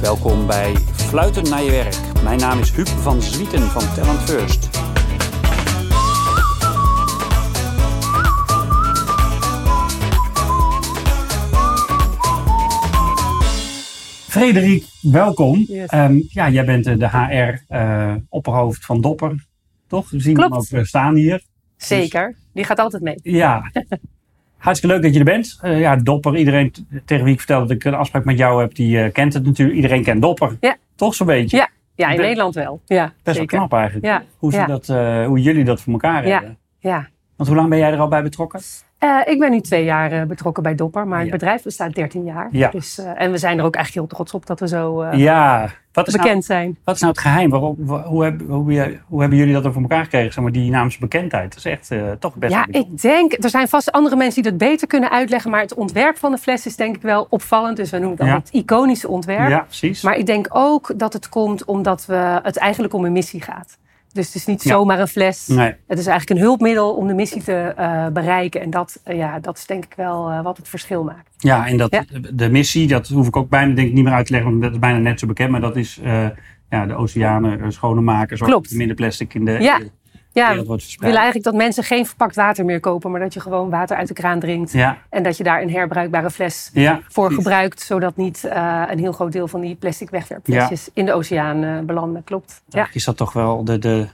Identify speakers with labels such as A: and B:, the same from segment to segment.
A: Welkom bij Fluiten naar je werk. Mijn naam is Huub van Zwieten van Talent First. Frederik, welkom.
B: Yes.
A: Ehm, ja, jij bent eh, de HR-opperhoofd van Dopper, toch? We zien
B: Klopt.
A: hem ook eh, staan hier.
B: Zeker. Die gaat altijd mee.
A: Ja, hartstikke leuk dat je er bent. Eh, ja, Dopper, iedereen tegen wie ik vertel dat ik een afspraak met jou heb, die eh, kent het natuurlijk. Iedereen kent Dopper.
B: Ja.
A: Toch zo'n beetje?
B: Ja, Ja, in Nederland wel. Ja,
A: Best
B: zeker.
A: wel knap eigenlijk.
B: Ja,
A: Hoe, ze
B: ja.
A: dat, eh, hoe jullie dat voor elkaar
B: Ja.
A: hebben.
B: Ja.
A: Want hoe lang ben jij er al bij betrokken?
B: Eh, ik ben nu twee jaar eh, betrokken bij Dopper, maar
A: Ja.
B: het bedrijf bestaat 13 jaar.
A: Ja.
B: Dus, eh, en we zijn er ook echt heel trots op dat we zo
A: ja. Wat is, nou,
B: bekend zijn.
A: wat is nou het geheim? Waarom, wa- hoe, hebben, hoe, hoe hebben jullie dat er voor elkaar gekregen? Zeg maar, die naamsbekendheid. Dat is echt toch best
B: Ja, ik denk, er zijn vast andere mensen die dat beter kunnen uitleggen, maar het ontwerp van de fles is denk ik wel opvallend. Dus we noemen
A: Ja.
B: altijd het iconische ontwerp.
A: Ja, precies.
B: Maar ik denk ook dat het komt omdat we, het eigenlijk om een missie gaat. Dus het is niet
A: Ja.
B: zomaar een fles.
A: nee.
B: Het is eigenlijk een hulpmiddel om de missie te eh, bereiken. En dat, eh, ja, dat is denk ik wel eh, wat het verschil maakt.
A: Ja, en dat,
B: Ja.
A: de missie, dat hoef ik ook bijna denk ik, niet meer uit te leggen, want dat is bijna net zo bekend. Maar dat is ja, de oceanen schoner maken, er minder plastic in de,
B: Ja.
A: in de
B: Ja, we willen eigenlijk dat mensen geen verpakt water meer kopen, maar dat je gewoon water uit de kraan drinkt.
A: Ja,
B: En dat je daar een herbruikbare fles
A: ja.
B: voor
A: precies.
B: gebruikt, zodat niet eh, een heel groot deel van die plastic wegwerpflesjes in de oceaan eh, belanden. Klopt. Ja.
A: Is dat toch wel de, de,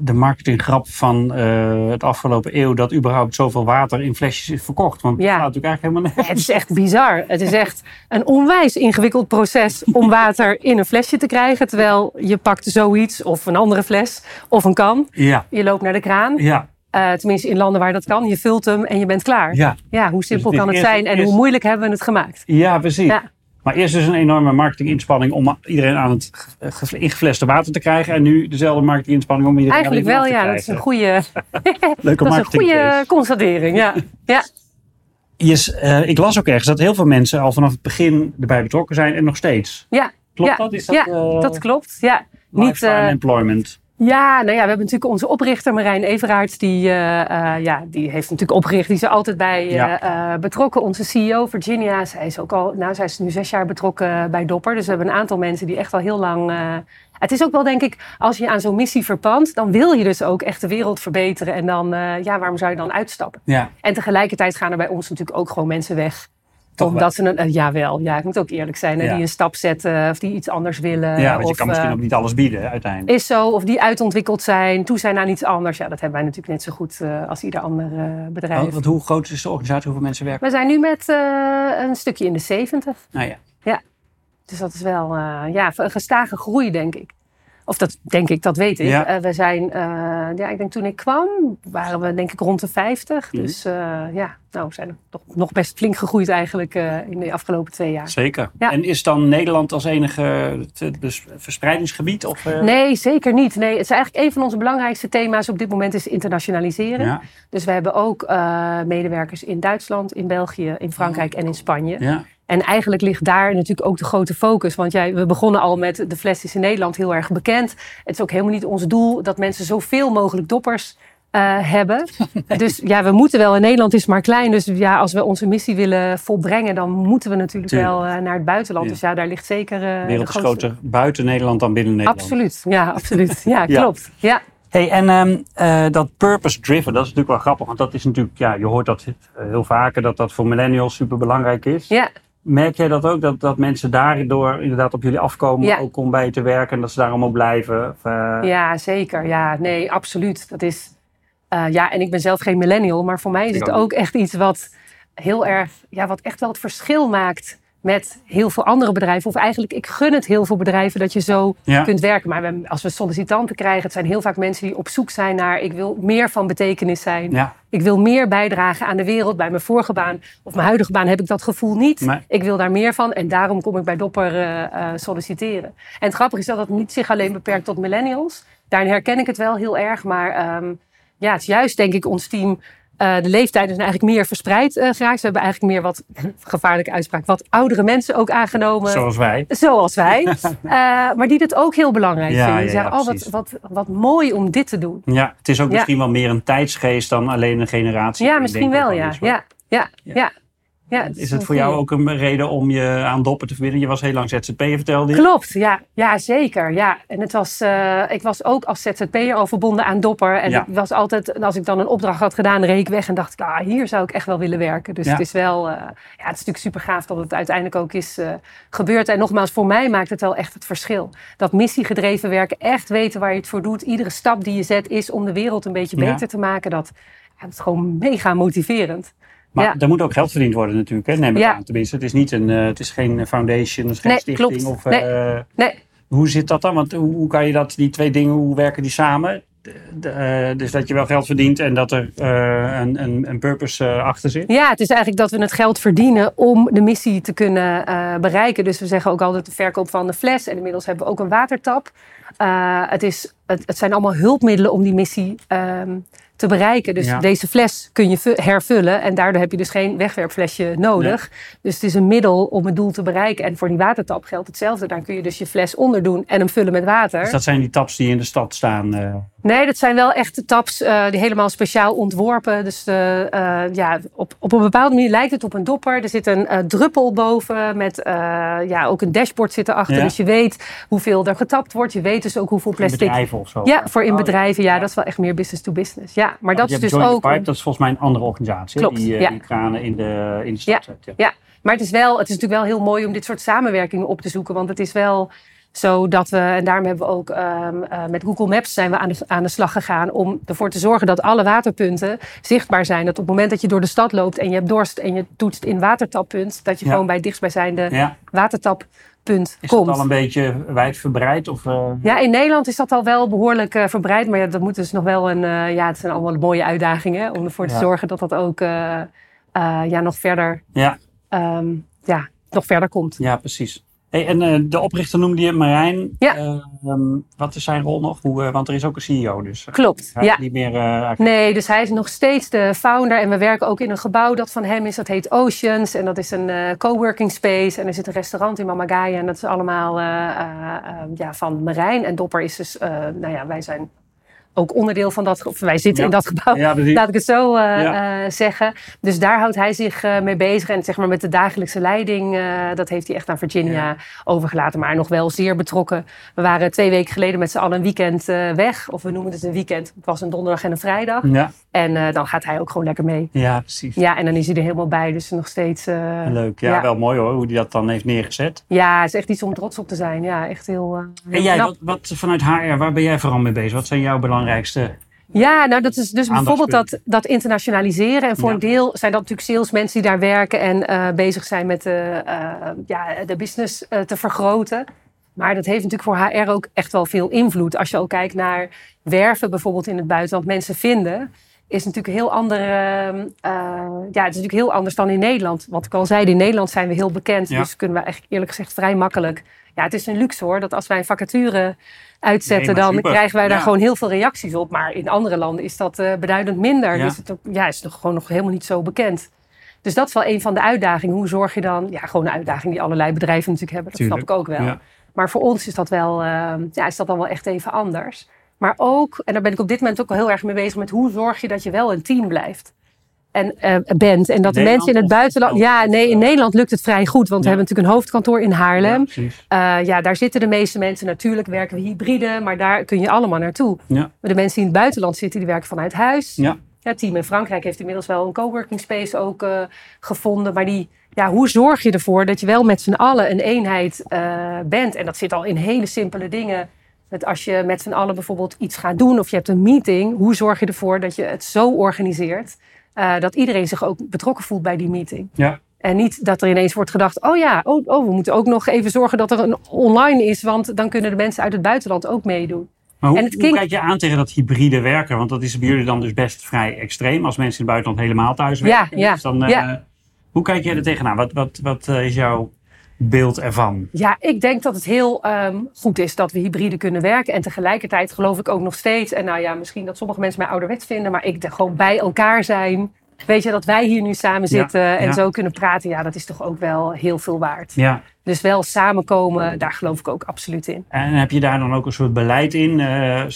A: de- marketinggrap van eh, het afgelopen eeuw dat überhaupt zoveel water in flesjes is verkocht. Want
B: Ja.
A: dat gaat natuurlijk eigenlijk helemaal nergens.
B: Het is echt bizar. Het is echt een onwijs ingewikkeld proces om water in een flesje te krijgen. Terwijl je pakt zoiets of een andere fles of een kan.
A: Ja,
B: Je loopt naar de kraan.
A: ja,
B: Eh, tenminste in landen waar dat kan. Je vult hem en je bent klaar.
A: ja.
B: Ja, hoe simpel
A: het is
B: kan het
A: eerst-
B: zijn en
A: eerst-
B: hoe moeilijk hebben we het gemaakt?
A: Ja, precies.
B: Ja.
A: Maar eerst dus een enorme marketinginspanning om iedereen aan het ge- ingefleste water te krijgen. En nu dezelfde marketinginspanning om iedereen
B: Eigenlijk
A: aan het
B: wel,
A: te
B: ja. Dat is een
A: krijgen.
B: goede,
A: Leuke
B: dat is een goede constatering. Ja. ja.
A: Yes, eh, ik las ook ergens dat heel veel mensen al vanaf het begin erbij betrokken zijn en nog steeds.
B: Ja.
A: Klopt
B: Ja.
A: dat? Is dat,
B: ja,
A: eh,
B: dat klopt. Ja. Niet,
A: lifetime
B: eh,
A: employment?
B: Ja, nou ja, we hebben natuurlijk onze oprichter Marijn Everaerts. Die, eh, eh, ja, die heeft natuurlijk opgericht. Die is er altijd bij eh,
A: Ja.
B: betrokken. Onze CEO Virginia, zij is ook al, nou zij is nu zes jaar betrokken bij Dopper. Dus we hebben een aantal mensen die echt al heel lang... het is ook wel denk ik, als je aan zo'n missie verpand, dan wil je dus ook echt de wereld verbeteren. En dan, ja, waarom zou je dan uitstappen?
A: Ja,
B: En tegelijkertijd gaan er bij ons natuurlijk ook gewoon mensen weg.
A: Toch
B: omdat ze een, eh, jawel, ja, ik moet ook eerlijk zijn. hè,
A: Ja.
B: Die een stap zetten of die iets anders willen.
A: ja want je kan misschien
B: eh,
A: ook niet alles bieden hè, uiteindelijk.
B: is zo, of die uitontwikkeld zijn, toe zijn aan iets anders. Ja, dat hebben wij natuurlijk net zo goed eh, als ieder ander bedrijf.
A: Want, want hoe groot is de organisatie? Hoeveel mensen werken?
B: We zijn nu met een stukje in de 70.
A: Nou ja.
B: Dus dat is wel ja, een gestage groei, denk ik. Of dat denk ik, dat weet ik.
A: Ja.
B: Eh, we zijn, eh, ja, ik denk toen ik kwam, waren we denk ik rond de 50.
A: Mhm.
B: Dus eh, ja, nou, we zijn toch nog best flink gegroeid eigenlijk in de afgelopen twee jaar.
A: Zeker.
B: Ja.
A: En is dan Nederland als enige verspreidingsgebied? Of,
B: Nee, zeker niet. Nee, het is eigenlijk een van onze belangrijkste thema's op dit moment is internationaliseren.
A: Ja,
B: Dus we hebben ook medewerkers in Duitsland, in België, in Frankrijk en in Spanje.
A: ja,
B: En eigenlijk ligt daar natuurlijk ook de grote focus. Want jij, we begonnen al met de fles is in Nederland heel erg bekend. Het is ook helemaal niet ons doel dat mensen zoveel mogelijk doppers eh, hebben. Dus ja, we moeten wel. In Nederland is maar klein. Dus ja, als we onze missie willen volbrengen, dan moeten we natuurlijk
A: Tuurlijk.
B: wel eh, naar het buitenland.
A: Ja.
B: Dus ja, daar ligt zeker. eh,
A: de wereld is
B: grootste-
A: groter buiten Nederland dan binnen Nederland.
B: Absoluut. Ja, absoluut. Ja,
A: Ja.
B: klopt. Ja.
A: Hey, en ehm, eh, dat purpose driven, dat is natuurlijk wel grappig. Want dat is natuurlijk, ja, je hoort dat eh, heel vaker, dat dat voor millennials super belangrijk is.
B: Ja.
A: Merk jij dat ook, dat, dat mensen daardoor inderdaad op jullie afkomen,
B: Ja.
A: ook om bij je te werken en dat ze daar allemaal blijven? Of, eh,
B: Ja, zeker. Ja, nee, absoluut. Dat is, eh, ja, en ik ben zelf geen millennial, maar voor mij is
A: Ik
B: het
A: ook
B: ook echt iets wat heel erg, ja, wat echt wel het verschil maakt met heel veel andere bedrijven. Of eigenlijk, ik gun het heel veel bedrijven dat je zo
A: Ja.
B: kunt werken. Maar we, als we sollicitanten krijgen, het zijn heel vaak mensen die op zoek zijn naar, ik wil meer van betekenis zijn.
A: Ja,
B: Ik wil meer bijdragen aan de wereld. Bij mijn vorige baan of mijn huidige baan heb ik dat gevoel niet.
A: Nee.
B: Ik wil daar meer van en daarom kom ik bij Dopper eh, eh, solliciteren. En het grappige is dat het niet zich alleen beperkt tot millennials. Daarin herken ik het wel heel erg. Maar ehm, ja, het is juist denk ik ons team. Eh, de leeftijden zijn eigenlijk meer verspreid eh, geraakt. Ze hebben eigenlijk meer wat, gevaarlijke uitspraak, wat oudere mensen ook aangenomen.
A: zoals wij.
B: Zoals wij. Eh, maar die dit ook heel belangrijk
A: Ja,
B: vinden. Die
A: ja, ja,
B: zeggen, oh, wat, wat, wat mooi om dit te doen.
A: Ja, het is ook misschien wel meer een tijdsgeest dan alleen een generatie.
B: Ja, misschien wel, ja. Ja, ja,
A: Ja.
B: Ja.
A: Is het voor jou ook een reden om je aan Dopper te verbinden? Je was heel lang ZZP'er, vertelde je.
B: Klopt, ja, ja zeker. Ja. En het was, uh, ik was ook als ZZP'er al verbonden aan Dopper. En ja. was altijd, als ik dan een opdracht had gedaan, reek ik weg en dacht ik, ah, hier zou ik echt wel willen werken. Dus ja. het is wel, uh, ja, het is natuurlijk super gaaf dat het uiteindelijk ook is uh, gebeurd. En nogmaals, voor mij maakt het wel echt het verschil. Dat missiegedreven werken, echt weten waar je het voor doet. Iedere stap die je zet is om de wereld een beetje beter te maken. Dat, dat is gewoon mega motiverend.
A: Maar ja. er moet ook geld verdiend worden natuurlijk, hè? neem ik ja. aan. Tenminste, het is, niet een, uh, het is geen foundation, het is geen
B: nee,
A: stichting.
B: Klopt.
A: Of,
B: nee.
A: Uh,
B: nee.
A: Hoe zit dat dan? Want hoe, hoe, kan je dat, die twee dingen, hoe werken die samen? De, de, dus dat je wel geld verdient en dat er een, een, een, purpose achter zit?
B: Ja, het is eigenlijk dat we het geld verdienen om de missie te kunnen bereiken. Dus we zeggen ook altijd de verkoop van de fles. En inmiddels hebben we ook een watertap. het, is, het, het, zijn allemaal hulpmiddelen om die missie um, te bereiken. Dus ja. deze fles kun je hervullen en daardoor heb je dus geen wegwerpflesje nodig. Nee. Dus het is een middel om het doel te bereiken. En voor die watertap geldt hetzelfde. Dan kun je dus je fles onderdoen en hem vullen met water.
A: Dus dat zijn die taps die in de stad staan? Uh...
B: Nee, dat zijn wel echte taps uh, die helemaal speciaal ontworpen. Dus uh, ja, op, op een bepaalde manier lijkt het op een dopper. Er zit een druppel boven met ja, ook een dashboard zit erachter. Ja. Dus je weet hoeveel er getapt wordt. Je weet dus ook hoeveel plastic...
A: In bedrijven of zo?
B: Ja, voor in bedrijven. Ja, dat is wel echt meer business to business. Ja, maar dat is dus ook...
A: Pipe, dat is volgens mij een andere organisatie.
B: Klopt,
A: die,
B: ja.
A: die kranen in de, in de stad zet.
B: Ja. ja, maar het is, wel, het is natuurlijk wel heel mooi om dit soort samenwerkingen op te zoeken. Want het is wel zo dat we, en daarom hebben we ook um, uh, met Google Maps zijn we aan de, aan de slag gegaan om ervoor te zorgen dat alle waterpunten zichtbaar zijn. Dat op het moment dat je door de stad loopt en je hebt dorst en je toetst in watertappunt, dat je
A: Ja.
B: gewoon bij het dichtstbijzijnde
A: Ja.
B: watertappunt
A: Is
B: komt.
A: dat al een beetje wijdverbreid? Of, uh...
B: Ja, in Nederland is dat al wel behoorlijk uh, verbreid. Maar ja, dat moet dus nog wel een. Uh, ja, het zijn allemaal mooie uitdagingen. Om ervoor te
A: Ja.
B: zorgen dat dat ook ja, nog verder.
A: Ja.
B: Um, ja, nog verder komt.
A: ja, precies. Hey, en uh, de oprichter noemde je Marijn.
B: Ja.
A: Uh, um, wat is zijn rol nog? Hoe, uh, want er is ook een CEO, dus
B: Klopt.
A: hij
B: Ja.
A: is niet meer.
B: Nee, dus hij is nog steeds de founder. En we werken ook in een gebouw dat van hem is. Dat heet Oceans. En dat is een coworking space. En er zit een restaurant in Mamagaia. En dat is allemaal uh, ja, van Marijn. En Dopper is dus, nou ja, wij zijn ook onderdeel van dat, of wij zitten
A: Ja.
B: in dat gebouw,
A: Ja,
B: laat ik het zo uh,
A: Ja.
B: uh, zeggen. Dus daar houdt hij zich uh, mee bezig. En zeg maar met de dagelijkse leiding, dat heeft hij echt aan Virginia overgelaten. Maar nog wel zeer betrokken. We waren twee weken geleden met z'n allen een weekend weg. Of we noemen het een weekend. Het was een donderdag en een vrijdag. En uh, dan gaat hij ook gewoon lekker mee.
A: ja, precies.
B: Ja, en dan is hij er helemaal bij. Dus nog steeds... uh,
A: Leuk. Ja,
B: ja.
A: wel mooi hoor, hoe hij dat dan heeft neergezet.
B: ja, het is echt iets om trots op te zijn. Ja, echt heel, uh, heel
A: En jij,
B: knap.
A: wat, wat vanuit HR, waar ben jij vooral mee bezig? Wat zijn jouw belangrijkste?
B: Ja, nou dat is dus bijvoorbeeld dat, dat internationaliseren. En voor
A: Ja.
B: een deel zijn dat natuurlijk salesmensen die daar werken en eh, bezig zijn met de, eh, ja, de business eh, te vergroten. Maar dat heeft natuurlijk voor HR ook echt wel veel invloed. Als je ook kijkt naar werven bijvoorbeeld in het buitenland, mensen vinden, is natuurlijk heel ander. eh, eh, ja, het is natuurlijk heel anders dan in Nederland. Wat ik al zei, in Nederland zijn we heel bekend.
A: Ja.
B: Dus kunnen we eigenlijk eerlijk gezegd vrij makkelijk. Ja, het is een luxe hoor, dat als wij een vacature uitzetten,
A: Nee,
B: dan
A: super.
B: krijgen wij daar
A: Ja.
B: gewoon heel veel reacties op. Maar in andere landen is dat eh, beduidend minder.
A: Ja.
B: Dus het ook, ja, is nog gewoon nog helemaal niet zo bekend. Dus dat is wel een van de uitdagingen. Hoe zorg je dan? Ja, gewoon een uitdaging die allerlei bedrijven natuurlijk hebben. Dat
A: Tuurlijk.
B: snap ik ook wel. Maar voor ons is dat wel, eh, ja, is dat dan wel echt even anders. Maar ook, en daar ben ik op dit moment ook wel heel erg mee bezig met hoe zorg je dat je wel een team blijft. En eh, bent. En dat de mensen in het buitenland. Ja, nee, in Nederland lukt het vrij goed. Want we hebben natuurlijk een hoofdkantoor in Haarlem.
A: Ja.
B: Eh, ja, daar zitten de meeste mensen. Natuurlijk werken we hybride, maar daar kun je allemaal naartoe.
A: Ja.
B: Maar de mensen die in het buitenland zitten, die werken vanuit huis.
A: Ja.
B: Ja, het team in Frankrijk heeft inmiddels wel een coworking space ook eh, gevonden. Maar die, ja, hoe zorg je ervoor dat je wel met z'n allen een eenheid bent? En dat zit al in hele simpele dingen. Dat als je met z'n allen bijvoorbeeld iets gaat doen of je hebt een meeting, hoe zorg je ervoor dat je het zo organiseert eh, dat iedereen zich ook betrokken voelt bij die meeting?
A: Ja.
B: En niet dat er ineens wordt gedacht: oh ja, oh, oh, we moeten ook nog even zorgen dat er een online is, want dan kunnen de mensen uit het buitenland ook meedoen.
A: Maar hoe,
B: En het
A: hoe kijk je aan tegen dat hybride werken? Want dat is bij jullie dan dus best vrij extreem. Als mensen in het buitenland helemaal thuis werken.
B: ja,
A: Dus dan, eh,
B: ja.
A: Hoe kijk jij er tegenaan? Wat, wat, wat eh, is jouw beeld ervan?
B: Ja, ik denk dat het heel ehm, goed is dat we hybride kunnen werken. En tegelijkertijd geloof ik ook nog steeds. En nou ja, misschien dat sommige mensen mij ouderwets vinden. Maar ik denk gewoon bij elkaar zijn. Weet je, dat wij hier nu samen
A: Ja,
B: zitten en
A: ja.
B: zo kunnen praten. Ja, dat is toch ook wel heel veel waard.
A: Ja,
B: Dus wel samenkomen, daar geloof ik ook absoluut in.
A: En heb je daar dan ook een soort beleid in? Uh,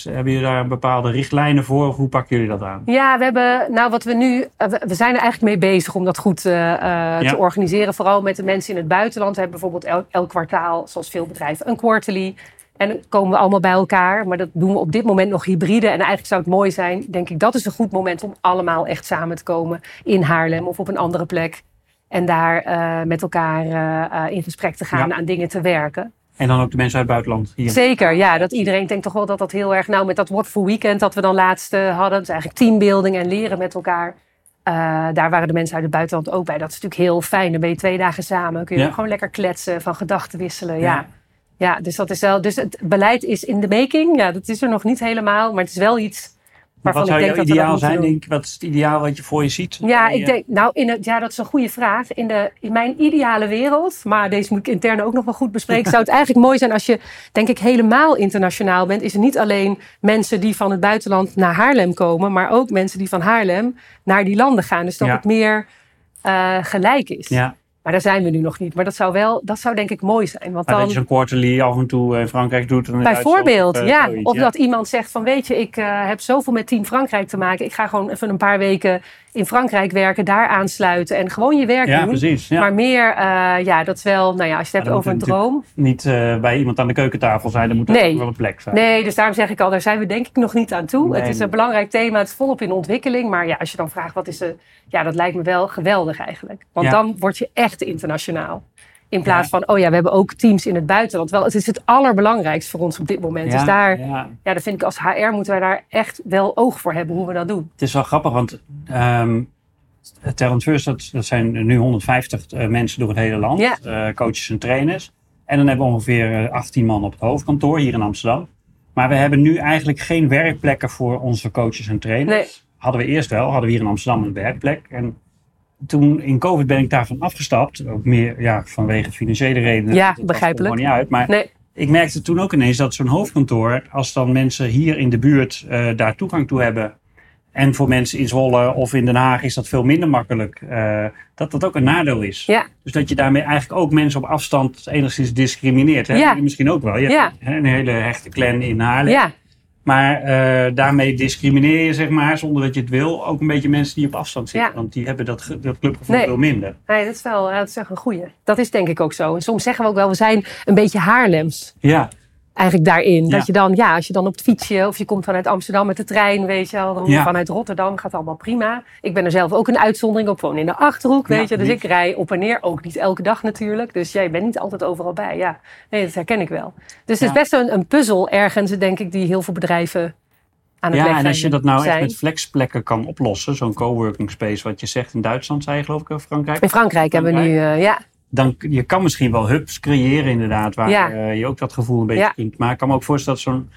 A: hebben jullie daar bepaalde richtlijnen voor? Of hoe pakken jullie dat aan?
B: Ja, we hebben, nou wat we nu, we zijn er eigenlijk mee bezig om dat goed uh, ja. te organiseren. Vooral met de mensen in het buitenland. We hebben bijvoorbeeld elk kwartaal, zoals veel bedrijven, een quarterly. En dan komen we allemaal bij elkaar. Maar dat doen we op dit moment nog hybride. En eigenlijk zou het mooi zijn, denk ik, dat is een goed moment om allemaal echt samen te komen in Haarlem of op een andere plek. En daar uh, met elkaar uh, in gesprek te gaan, ja. aan dingen te werken.
A: En dan ook de mensen uit het buitenland hier.
B: Zeker, ja. Dat iedereen denkt toch wel dat dat heel erg... Nou, met dat What for Weekend dat we dan laatst hadden. Dat is eigenlijk teambuilding en leren met elkaar. daar waren de mensen uit het buitenland ook bij. Dat is natuurlijk heel fijn. Dan ben je twee dagen samen. Kun je ja. gewoon lekker kletsen, van gedachten wisselen. Ja. ja. Ja, dus dat is wel. Dus het beleid is in de making. Ja, dat is er nog niet helemaal, maar het is wel iets.
A: Wat zou jouw ideaal zijn? Denk, wat is het ideaal wat je voor je ziet?
B: Ja, ik denk, nou, in het, ja, dat is een goede vraag. In, de, in mijn ideale wereld, maar deze moet ik intern ook nog wel goed bespreken, zou het eigenlijk mooi zijn als je, denk ik, helemaal internationaal bent. Is er niet alleen mensen die van het buitenland naar Haarlem komen, maar ook mensen die van Haarlem naar die landen gaan. Dus dat ja. het meer uh, gelijk is.
A: Ja.
B: Maar daar zijn we nu nog niet. Maar dat zou wel, dat zou denk ik mooi zijn. Want
A: maar
B: dan,
A: dat je zo'n quarterly af en toe in Frankrijk doet. En
B: bijvoorbeeld,
A: of, uh,
B: ja.
A: zoiets,
B: of
A: ja.
B: dat iemand zegt van weet je, ik uh, heb zoveel met Team Frankrijk te maken. Ik ga gewoon even een paar weken in Frankrijk werken, daar aansluiten en gewoon je werk
A: ja,
B: doen.
A: Precies, ja.
B: Maar meer, uh, ja, dat is wel, nou ja, als je het hebt over een droom.
A: Niet bij iemand aan de keukentafel zijn, dan moet er
B: nee.
A: wel een plek zijn.
B: Nee, dus daarom zeg ik al, daar zijn we denk ik nog niet aan toe.
A: Nee,
B: het is een belangrijk thema, het is volop in ontwikkeling. Maar ja, als je dan vraagt wat is er, ja, dat lijkt me wel geweldig eigenlijk. Want dan word je echt internationaal. In plaats van, oh ja, we hebben ook teams in het buitenland. Wel, het is het allerbelangrijkst voor ons op dit moment.
A: Ja,
B: dus daar,
A: ja.
B: ja, dat vind ik als HR moeten wij daar echt wel oog voor hebben hoe we dat doen.
A: Het is wel grappig, want um, Talent First, dat, dat zijn nu 150 uh, mensen door het hele land.
B: Ja.
A: Uh, coaches en trainers. En dan hebben we ongeveer uh, 18 man op het hoofdkantoor hier in Amsterdam. Maar we hebben nu eigenlijk geen werkplekken voor onze coaches en trainers.
B: Nee.
A: Hadden we eerst wel, hadden we hier in Amsterdam een werkplek. En toen in COVID ben ik daarvan afgestapt. Ook meer ja, vanwege financiële redenen.
B: Ja,
A: Dat
B: begrijpelijk.
A: niet uit. Maar
B: Nee.
A: ik merkte toen ook ineens dat zo'n hoofdkantoor, als dan mensen hier in de buurt uh, daar toegang toe hebben. En voor mensen in Zwolle of in Den Haag is dat veel minder makkelijk. Uh, dat dat ook een nadeel is.
B: Ja.
A: Dus dat je daarmee eigenlijk ook mensen op afstand enigszins discrimineert. Hè?
B: Ja.
A: Misschien ook wel. Je
B: Ja.
A: hebt een hele hechte clan in Haarlem. Maar uh, daarmee discrimineer je, zeg maar, zonder dat je het wil, ook een beetje mensen die op afstand zitten.
B: Ja.
A: Want die hebben dat, ge- dat clubgevoel
B: Nee.
A: veel minder.
B: nee, dat is wel ja, dat is echt een goeie. Dat is denk ik ook zo. En soms zeggen we ook wel, we zijn een beetje Haarlems.
A: Ja,
B: Eigenlijk daarin.
A: Ja.
B: Dat je dan, ja, als je dan op het fietsje of je komt vanuit Amsterdam met de trein, weet je wel. Dan
A: Ja.
B: vanuit Rotterdam gaat allemaal prima. Ik ben er zelf ook een uitzondering op, gewoon in de Achterhoek, weet
A: Ja,
B: je. Dus
A: niet.
B: ik rij op en neer, ook niet elke dag natuurlijk. Dus jij bent niet altijd overal bij, ja. Nee, dat herken ik wel. Dus het is best een, een puzzel ergens, denk ik, die heel veel bedrijven aan het
A: ja en als je dat nou
B: zijn.
A: echt met flexplekken kan oplossen, zo'n coworking space, wat je zegt in Duitsland, zei je geloof ik, of Frankrijk.
B: In Frankrijk hebben we nu, uh, ja,
A: Dan je kan misschien wel hubs creëren inderdaad, waar
B: Ja.
A: uh, je ook dat gevoel een beetje
B: Ja.
A: kunt. Maar ik kan me ook voorstellen dat zo'n,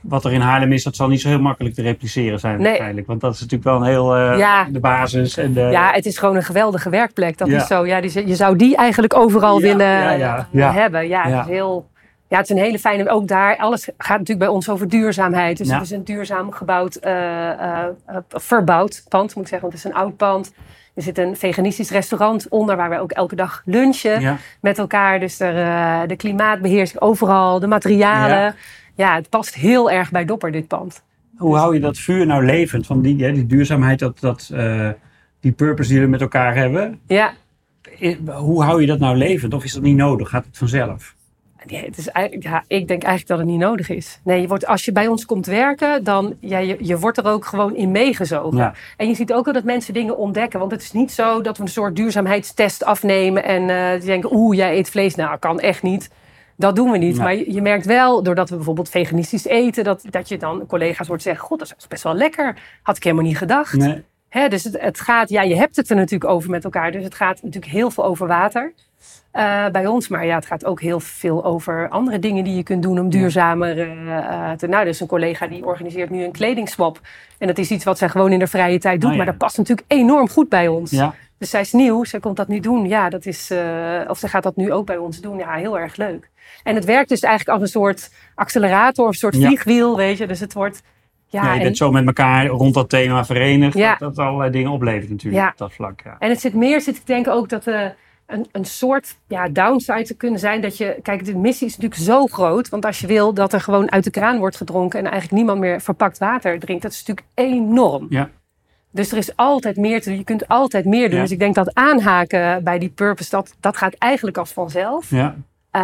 A: wat er in Haarlem is, dat zal niet zo heel makkelijk te repliceren zijn
B: Nee.
A: waarschijnlijk. Want dat is natuurlijk wel een heel, uh,
B: Ja.
A: de basis. En de,
B: ja, het is gewoon een geweldige werkplek. Dat is zo. Ja, die, je zou die eigenlijk overal willen
A: ja.
B: hebben. Ja,
A: Ja.
B: Het is heel. Ja, het is een hele fijne. Ook daar, alles gaat natuurlijk bij ons over duurzaamheid. Dus het is een duurzaam gebouwd, eh, eh, eh, verbouwd pand, moet ik zeggen. Want het is een oud pand. Er zit een veganistisch restaurant onder waar wij ook elke dag lunchen
A: Ja.
B: met elkaar. Dus er, eh, de klimaatbeheersing overal, de materialen.
A: Ja.
B: Ja. het past heel erg bij Dopper, dit pand.
A: Hoe hou je dat vuur nou levend? Van die, die duurzaamheid, dat, dat, uh, die purpose die we met elkaar hebben.
B: Ja,
A: I- Hoe hou je dat nou levend? Of is dat niet nodig? Gaat het vanzelf?
B: Nee, het is eigenlijk, ja, ik denk eigenlijk dat het niet nodig is. Nee, je wordt, als je bij ons komt werken, dan ja, je, je wordt er ook gewoon in meegezogen.
A: Ja.
B: En je ziet ook wel dat mensen dingen ontdekken. Want het is niet zo dat we een soort duurzaamheidstest afnemen en eh, die denken, oeh, jij eet vlees. Nou, kan echt niet. Dat doen we niet.
A: Ja.
B: Maar je, je merkt wel, doordat we bijvoorbeeld veganistisch eten, dat, dat je dan collega's hoort zeggen, god, dat is best wel lekker. Had ik helemaal niet gedacht.
A: Nee.
B: Hè, dus het, het gaat, ja, je hebt het er natuurlijk over met elkaar. Dus het gaat natuurlijk heel veel over water uh, bij ons. Maar ja, het gaat ook heel veel over andere dingen die je kunt doen om duurzamer uh, te. Nou, dus een collega die organiseert nu een kledingswap. En dat is iets wat zij gewoon in de vrije tijd doet.
A: Oh, ja.
B: Maar dat past natuurlijk enorm goed bij ons.
A: Ja.
B: Dus zij is nieuw, zij komt dat nu doen. Ja, dat is. Uh, of ze gaat dat nu ook bij ons doen. Ja, heel erg leuk. En het werkt dus eigenlijk als een soort accelerator of een soort vliegwiel, weet je. Dus het wordt. Ja,
A: ja, je
B: en,
A: bent zo met elkaar rond dat thema verenigd.
B: Ja.
A: Dat, dat allerlei dingen oplevert natuurlijk
B: Ja.
A: op dat vlak. Ja.
B: En het zit meer, zit ik denk ook dat, uh, een, een soort ja, downside te kunnen zijn. Dat je, kijk, de missie is natuurlijk zo groot. Want als je wil dat er gewoon uit de kraan wordt gedronken en eigenlijk niemand meer verpakt water drinkt, dat is natuurlijk enorm.
A: Ja.
B: Dus er is altijd meer te doen. Je kunt altijd meer doen.
A: Ja.
B: Dus ik denk dat aanhaken bij die purpose, dat, dat gaat eigenlijk als vanzelf.
A: Ja.
B: Uh,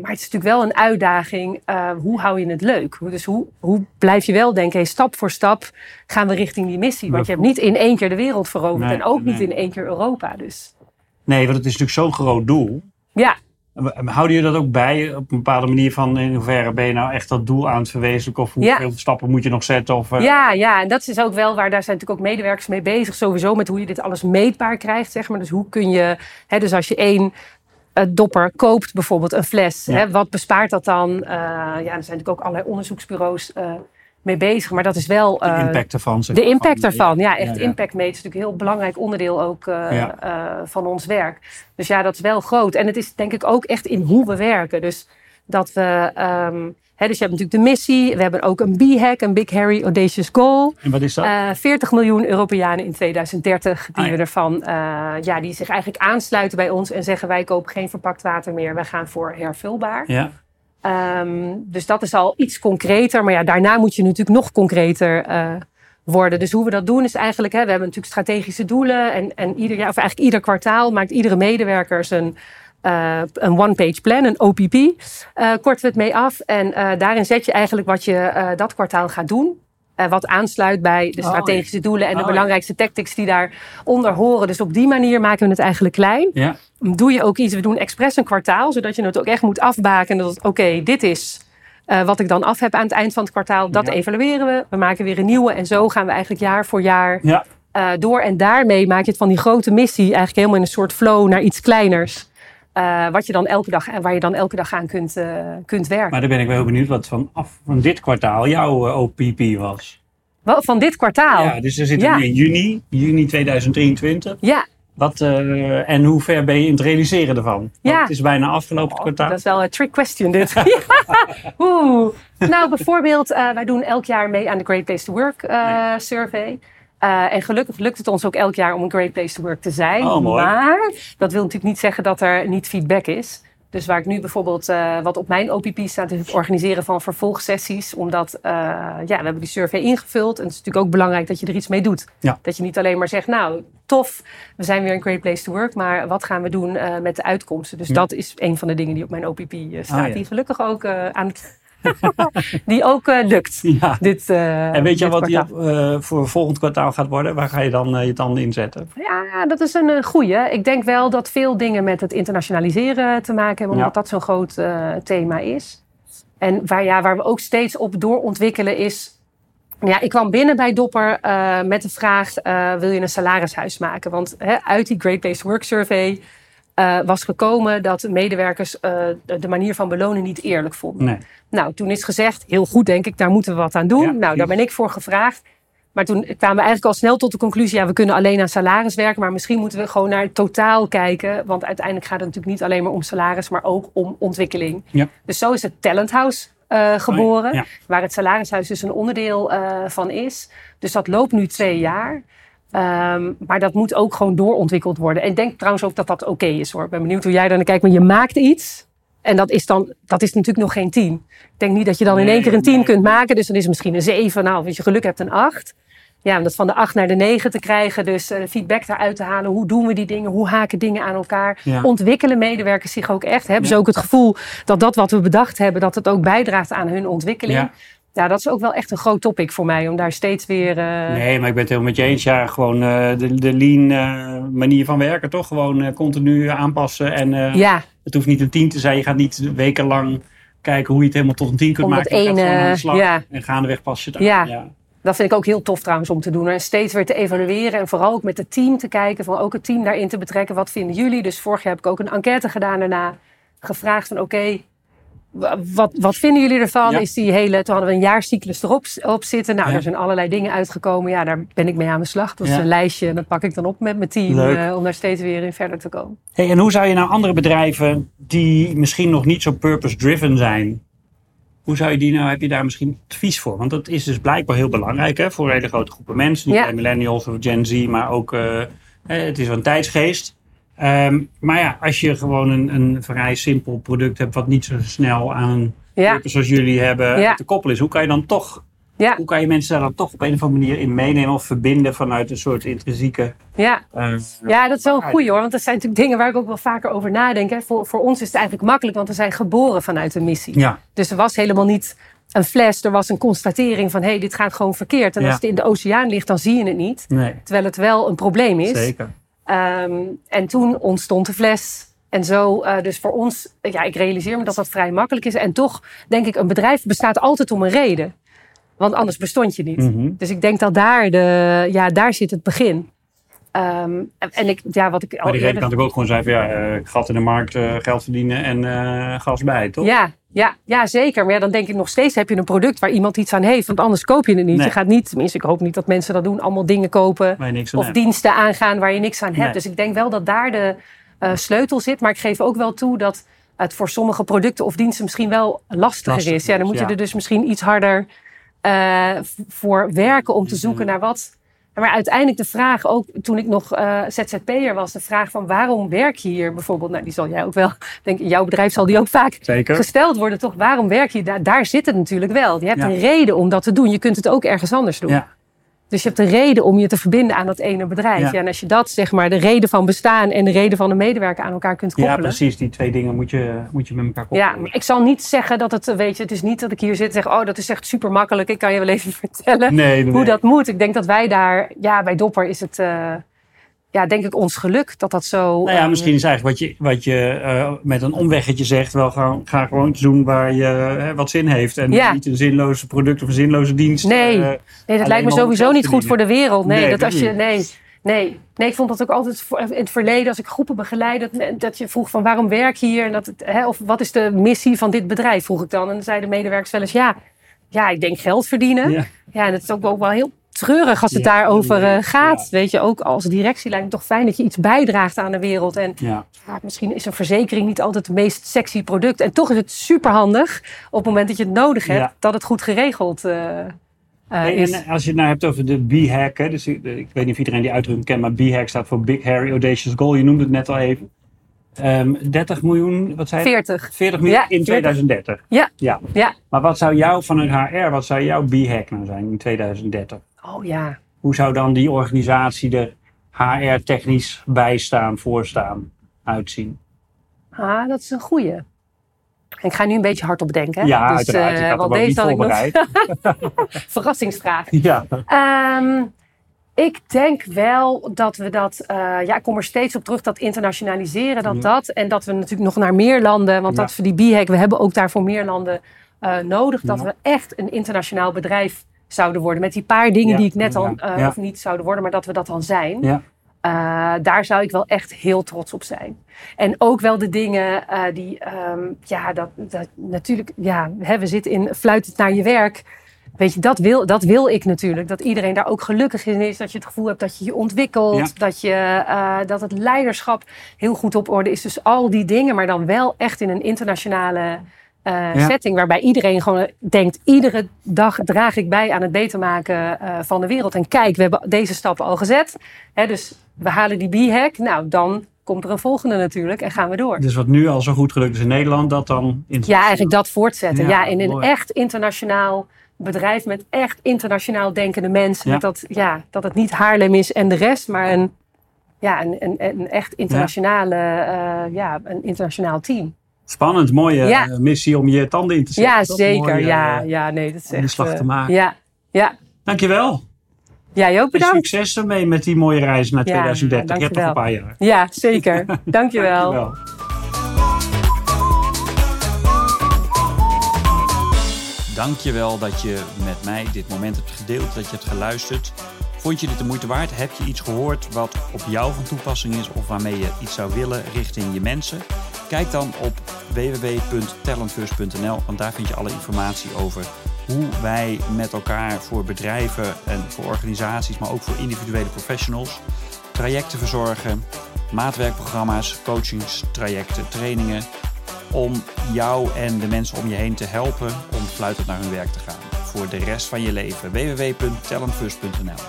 B: maar het is natuurlijk wel een uitdaging. Uh, hoe hou je het leuk? Dus hoe, hoe blijf je wel denken, hey, stap voor stap gaan we richting die missie? Want je hebt niet in één keer de wereld veroverd
A: Nee,
B: en ook niet in één keer Europa. Dus
A: Nee, want het is natuurlijk zo'n groot doel.
B: ja,
A: Houden jullie dat ook bij op een bepaalde manier van in hoeverre ben je nou echt dat doel aan het verwezenlijken? Of hoeveel stappen moet je nog zetten? Of, eh,
B: ja, ja, en dat is ook wel waar daar zijn natuurlijk ook medewerkers mee bezig. Sowieso met hoe je dit alles meetbaar krijgt, zeg maar. Dus hoe kun je, hè, dus als je één eh, dopper koopt, bijvoorbeeld een fles,
A: Ja.
B: hè, wat bespaart dat dan? Eh, ja, er zijn natuurlijk ook allerlei onderzoeksbureaus mee bezig, maar dat is wel.
A: de
B: eh,
A: impact ervan.
B: De impact
A: van-
B: ervan, ja, echt impact meten is natuurlijk een heel belangrijk onderdeel ook eh, eh, van ons werk. Dus ja, dat is wel groot. En het is denk ik ook echt in hoe we werken. Dus dat we, hè, dus je hebt natuurlijk de missie, we hebben ook een B-hack, een Big Harry Audacious Goal.
A: En wat is dat?
B: Eh 40 miljoen Europeanen in 2030 die
A: Ah, ja.
B: we ervan, ja, die zich eigenlijk aansluiten bij ons en zeggen wij kopen geen verpakt water meer, wij gaan voor hervulbaar.
A: ja.
B: Ehm, dus dat is al iets concreter. Maar ja, daarna moet je natuurlijk nog concreter eh, worden. Dus hoe we dat doen is eigenlijk... Hè, we hebben natuurlijk strategische doelen. En, en ieder jaar, of eigenlijk ieder kwartaal maakt iedere medewerker zijn... eh, een one-page plan, een OPP, eh korten we het mee af. En daarin zet je eigenlijk wat je dat kwartaal gaat doen. Eh, wat aansluit bij de
A: Oh,
B: strategische doelen en de
A: Oh, ja.
B: belangrijkste tactics die daaronder horen. Dus op die manier maken we het eigenlijk klein
A: ja.
B: doe je ook iets. We doen expres een kwartaal, zodat je het ook echt moet afbaken. Dat oké, dit is eh, wat ik dan af heb aan het eind van het kwartaal. Dat evalueren we. We maken weer een nieuwe. En zo gaan we eigenlijk jaar voor jaar
A: Ja.
B: eh, door. En daarmee maak je het van die grote missie eigenlijk helemaal in een soort flow naar iets kleiners. Eh, wat je dan elke dag, en waar je dan elke dag aan kunt, eh, kunt werken.
A: Maar dan ben ik wel heel benieuwd wat van, af, van dit kwartaal jouw eh, OPP was.
B: Van dit kwartaal.
A: Ja, dus we zitten
B: Ja.
A: nu in juni, juni 2023.
B: Ja,
A: Wat, eh, en hoe ver ben je in het realiseren ervan? Want
B: Ja.
A: Het is bijna afgelopen kwartaal.
B: Dat is wel een trick question dit. Oeh. Nou, bijvoorbeeld, eh, wij doen elk jaar mee aan de Great Place to Work eh, survey. Eh, en gelukkig lukt het ons ook elk jaar om een Great Place to Work te zijn.
A: Oh.
B: Maar dat wil natuurlijk niet zeggen dat er niet feedback is. Dus waar ik nu bijvoorbeeld, eh, wat op mijn OPP staat, is het organiseren van vervolgsessies. Omdat, eh, ja, we hebben die survey ingevuld. En het is natuurlijk ook belangrijk dat je er iets mee doet.
A: Ja.
B: Dat je niet alleen maar zegt, nou, tof, we zijn weer een great place to work. Maar wat gaan we doen met de uitkomsten? Dus
A: Ja.
B: dat is een van de dingen die op mijn OPP staat.
A: Ah, ja.
B: Die gelukkig ook aan het... die ook eh, lukt.
A: Ja.
B: Dit, eh,
A: En weet je wat die eh, voor volgend kwartaal gaat worden? Waar ga je dan je tanden inzetten?
B: Ja, dat is een goeie. Ik denk wel dat veel dingen met het internationaliseren te maken hebben, omdat
A: Ja.
B: dat zo'n groot thema is. En waar, ja, waar we ook steeds op doorontwikkelen is. Ja, ik kwam binnen bij Dopper met de vraag: wil je een salarishuis maken? Want hè, uit die Great Place to Work survey eh, was gekomen dat medewerkers eh, de manier van belonen niet eerlijk vonden.
A: Nee.
B: Nou, toen is gezegd, heel goed denk ik, daar moeten we wat aan doen.
A: Ja,
B: nou, daar ben ik voor gevraagd. Maar toen kwamen we eigenlijk al snel tot de conclusie, ja, we kunnen alleen aan salaris werken, maar misschien moeten we gewoon naar het totaal kijken. Want uiteindelijk gaat het natuurlijk niet alleen maar om salaris, maar ook om ontwikkeling.
A: Ja.
B: Dus zo is het Talent House eh, geboren,
A: Ja.
B: waar het salarishuis dus een onderdeel van is. Dus dat loopt nu twee jaar. Ehm, maar dat moet ook gewoon doorontwikkeld worden. En ik denk trouwens ook dat dat oké is hoor. Ik ben benieuwd hoe jij daar naar kijkt. Maar je maakt iets. En dat is dan, dat is natuurlijk nog geen tien. Ik denk niet dat je dan in één keer een tien kunt maken. Dus dan is het misschien een zeven. Nou, als je geluk hebt, een acht. Ja, om dat van de acht naar de negen te krijgen. Dus eh, feedback daaruit te halen. Hoe doen we die dingen? Hoe haken dingen aan elkaar?
A: Ja.
B: Ontwikkelen medewerkers zich ook echt? Hebben ze ook het gevoel dat dat wat we bedacht hebben, dat het ook bijdraagt aan hun ontwikkeling?
A: Ja.
B: Ja, dat is ook wel echt een groot topic voor mij. Om daar steeds weer... eh,
A: Nee, maar ik ben het helemaal met je eens. Ja, gewoon eh, de, de lean eh, manier van werken, toch? Gewoon continu aanpassen. En
B: Ja,
A: het hoeft niet een tien te zijn. Je gaat niet wekenlang kijken hoe je het helemaal tot een tien kunt
B: Om
A: maken. Je gaat
B: ene-
A: gewoon aan de slag.
B: ja.
A: En gaandeweg pas je het aan.
B: Ja.
A: Ja.
B: Dat vind ik ook heel tof trouwens om te doen. En steeds weer te evalueren. En vooral ook met het team te kijken. Van ook het team daarin te betrekken. Wat vinden jullie? Dus vorig jaar heb ik ook een enquête gedaan daarna. Gevraagd van oké, wat, wat vinden jullie ervan?
A: Ja.
B: Is die hele, toen hadden we een jaarcyclus erop op zitten. Nou,
A: Ja.
B: er zijn allerlei dingen uitgekomen. Ja, daar ben ik mee aan de slag. Dat is
A: Ja.
B: een lijstje. En dat pak ik dan op met mijn team. Eh, om daar steeds weer in verder te komen.
A: Hey, en hoe zou je nou andere bedrijven die misschien nog niet zo purpose-driven zijn, hoe zou je die nou, heb je daar misschien advies voor? Want dat is dus blijkbaar heel belangrijk hè, voor hele grote groepen mensen. Niet alleen millennials of Gen Z, maar ook, eh, het is wel een tijdsgeest. Ehm, maar ja, als je gewoon een, een vrij simpel product hebt wat niet zo snel aan
B: Ja,
A: zoals jullie hebben
B: Ja.
A: te koppelen is, hoe kan je dan toch,
B: ja,
A: hoe kan je mensen daar dan toch op een of andere manier in meenemen of verbinden vanuit een soort intrinsieke.
B: ja.
A: eh,
B: Ja, dat is wel een goeie hoor. Want dat zijn natuurlijk dingen waar ik ook wel vaker over nadenk. Hè. Voor, voor ons is het eigenlijk makkelijk, want we zijn geboren vanuit een missie.
A: ja,
B: Dus er was helemaal niet een fles, er was een constatering van hé, hey, dit gaat gewoon verkeerd. En
A: Ja.
B: als het in de oceaan ligt, dan zie je het niet.
A: nee,
B: Terwijl het wel een probleem is.
A: zeker.
B: Ehm, en toen ontstond de fles. En zo, eh, dus voor ons, ja, ik realiseer me dat dat vrij makkelijk is. En toch denk ik, een bedrijf bestaat altijd om een reden. Want anders bestond je niet.
A: Mhm.
B: Dus ik denk dat daar, de, ja, daar zit het begin. Ehm, en- ik, ja, wat ik al
A: Maar die reden kan natuurlijk ook gewoon zijn van ja, eh, gat in de markt, eh, geld verdienen en eh, gas bij, toch?
B: Ja, ja, ja, zeker. Maar ja, dan denk ik nog steeds heb je een product waar iemand iets aan heeft. Want anders koop je het niet.
A: Nee.
B: Je gaat niet, tenminste ik hoop niet dat mensen dat doen, allemaal dingen kopen. Of
A: hebt.
B: diensten aangaan waar je niks aan hebt.
A: Nee.
B: Dus ik denk wel dat daar de sleutel zit. Maar ik geef ook wel toe dat het voor sommige producten of diensten misschien wel lastiger
A: Lastiger
B: is. Ja, dan moet je er dus misschien iets harder voor werken om te
A: Mhm.
B: zoeken naar wat. Maar uiteindelijk de vraag, ook toen ik nog eh, ZZP'er was, de vraag van waarom werk je hier bijvoorbeeld? Nou, die zal jij ook wel, denk in jouw bedrijf zal die ook vaak
A: Zeker.
B: gesteld worden, toch? Waarom werk je daar? Daar zit het natuurlijk wel. Je hebt
A: Ja.
B: een reden om dat te doen. Je kunt het ook ergens anders doen.
A: Ja.
B: Dus je hebt een reden om je te verbinden aan dat ene bedrijf.
A: Ja.
B: Ja. en als je dat, zeg maar, de reden van bestaan en de reden van een medewerker aan elkaar kunt
A: ja,
B: koppelen.
A: precies. Die twee dingen moet je, moet je met elkaar koppelen.
B: Ja, ik zal niet zeggen dat het, weet je, het is niet dat ik hier zit en zeg, oh, dat is echt super makkelijk. Ik kan je wel even vertellen
A: nee, nee,
B: hoe
A: nee.
B: dat moet. Ik denk dat wij daar, ja, bij Dopper is het, eh, ja, denk ik ons geluk dat dat zo.
A: Nou ja,
B: eh,
A: misschien is eigenlijk wat je, wat je eh, met een omweggetje zegt, wel gaan, ga gewoon iets doen waar je eh, wat zin heeft. En
B: Ja.
A: niet een zinloze product of een zinloze dienst.
B: Nee. Nee, dat lijkt me sowieso niet goed voor de wereld. Nee,
A: Nee,
B: dat als je. Nee, nee. Nee, ik vond dat ook altijd in het verleden, als ik groepen begeleid, dat, dat je vroeg van waarom werk je hier? En dat het, hè, of wat is de missie van dit bedrijf, vroeg ik dan. En dan zeiden medewerkers wel eens, ja, ja, ik denk geld verdienen. Ja,
A: ja.
B: en het is ook wel heel treurig als het
A: Ja,
B: daarover eh, gaat. Weet je, ook als directie lijkt het toch fijn dat je iets bijdraagt aan de wereld. En misschien is een verzekering niet altijd het meest sexy product. En toch is het superhandig op het moment dat je het nodig hebt, dat het goed geregeld eh, eh, is.
A: en als je het nou hebt over de B-hack, hè, dus ik, ik weet niet of iedereen die uitdrukking kent, maar B-hack staat voor Big Harry Audacious Goal. Je noemde het net al even. Ehm 30 miljoen, wat zei je?
B: 40.
A: 40 miljoen
B: Ja,
A: in
B: 40.
A: 2030.
B: Ja.
A: ja.
B: Ja.
A: Maar wat zou jou vanuit HR, wat zou jouw B-hack nou zijn in 2030?
B: Oh ja.
A: Hoe zou dan die organisatie er HR-technisch bijstaan, voorstaan, uitzien?
B: Ah, dat is een goeie. Ik ga nu een beetje hardop denken.
A: Ja,
B: Dus,
A: uiteraard.
B: eh,
A: ik had
B: deze ik nog-. Verrassingsvraag.
A: ja.
B: Ehm, ik denk wel dat we dat, eh, ja, ik kom er steeds op terug, dat internationaliseren, dat
A: Ja.
B: dat. En dat we natuurlijk nog naar meer landen, want
A: Ja.
B: dat voor die B-hack, we hebben ook daarvoor meer landen eh, nodig. Dat
A: Ja.
B: we echt een internationaal bedrijf zouden worden. Met die paar dingen
A: Ja,
B: die ik net al, eh, of niet zouden worden, maar dat we dat dan zijn.
A: Ja.
B: Eh, daar zou ik wel echt heel trots op zijn. En ook wel de dingen eh, die, ehm, ja, dat, dat natuurlijk, ja, hè, we zitten in fluitend naar je werk. Weet je, dat wil, dat wil ik natuurlijk. Dat iedereen daar ook gelukkig in is. Dat je het gevoel hebt dat je je ontwikkelt.
A: Ja.
B: Dat, je, dat het leiderschap heel goed op orde is. Dus al die dingen, maar dan wel echt in een internationale eh,
A: Ja.
B: setting. Waarbij iedereen gewoon denkt, iedere dag draag ik bij aan het beter maken eh, van de wereld. En kijk, we hebben deze stappen al gezet. Hè, dus we halen die B-hack. Nou, dan komt er een volgende natuurlijk en gaan we door.
A: Dus wat nu al zo goed gelukt is in Nederland, dat dan
B: Ja, eigenlijk dat voortzetten.
A: Ja,
B: Ja, in een
A: mooi.
B: echt internationaal bedrijf met echt internationaal denkende mensen.
A: Ja.
B: Met dat, ja, dat het niet Haarlem is en de rest, maar een, ja, een, een, een echt internationale, ja. ja, een internationaal team.
A: Spannend, mooie
B: Ja.
A: eh, missie om je tanden in te zetten.
B: Ja, zeker.
A: mooi, eh,
B: ja, ja, nee, dat is echt.
A: slag
B: eh,
A: te maken.
B: Ja, ja.
A: Dankjewel.
B: Jij ook
A: En
B: bedankt.
A: succes ermee met die mooie reis naar
B: Ja,
A: 2030. Je hebt nog een paar jaar.
B: Ja, zeker. Dankjewel.
A: Dankjewel. Dankjewel dat je met mij dit moment hebt gedeeld, dat je hebt geluisterd. Vond je dit de moeite waard? Heb je iets gehoord wat op jou van toepassing is of waarmee je iets zou willen richting je mensen? Kijk dan op www.talentfirst.nl, want daar vind je alle informatie over hoe wij met elkaar voor bedrijven en voor organisaties, maar ook voor individuele professionals, trajecten verzorgen, maatwerkprogramma's, coachingstrajecten, trainingen, om jou en de mensen om je heen te helpen om fluitend naar hun werk te gaan. Voor de rest van je leven. www.talentfirst.nl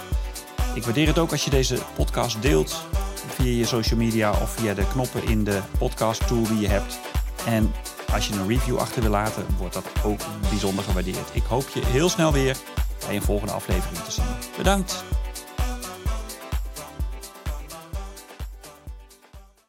A: Ik waardeer het ook als je deze podcast deelt via je social media of via de knoppen in de podcast tool die je hebt. En als je een review achter wil laten, wordt dat ook bijzonder gewaardeerd. Ik hoop je heel snel weer bij een volgende aflevering te zien. Bedankt!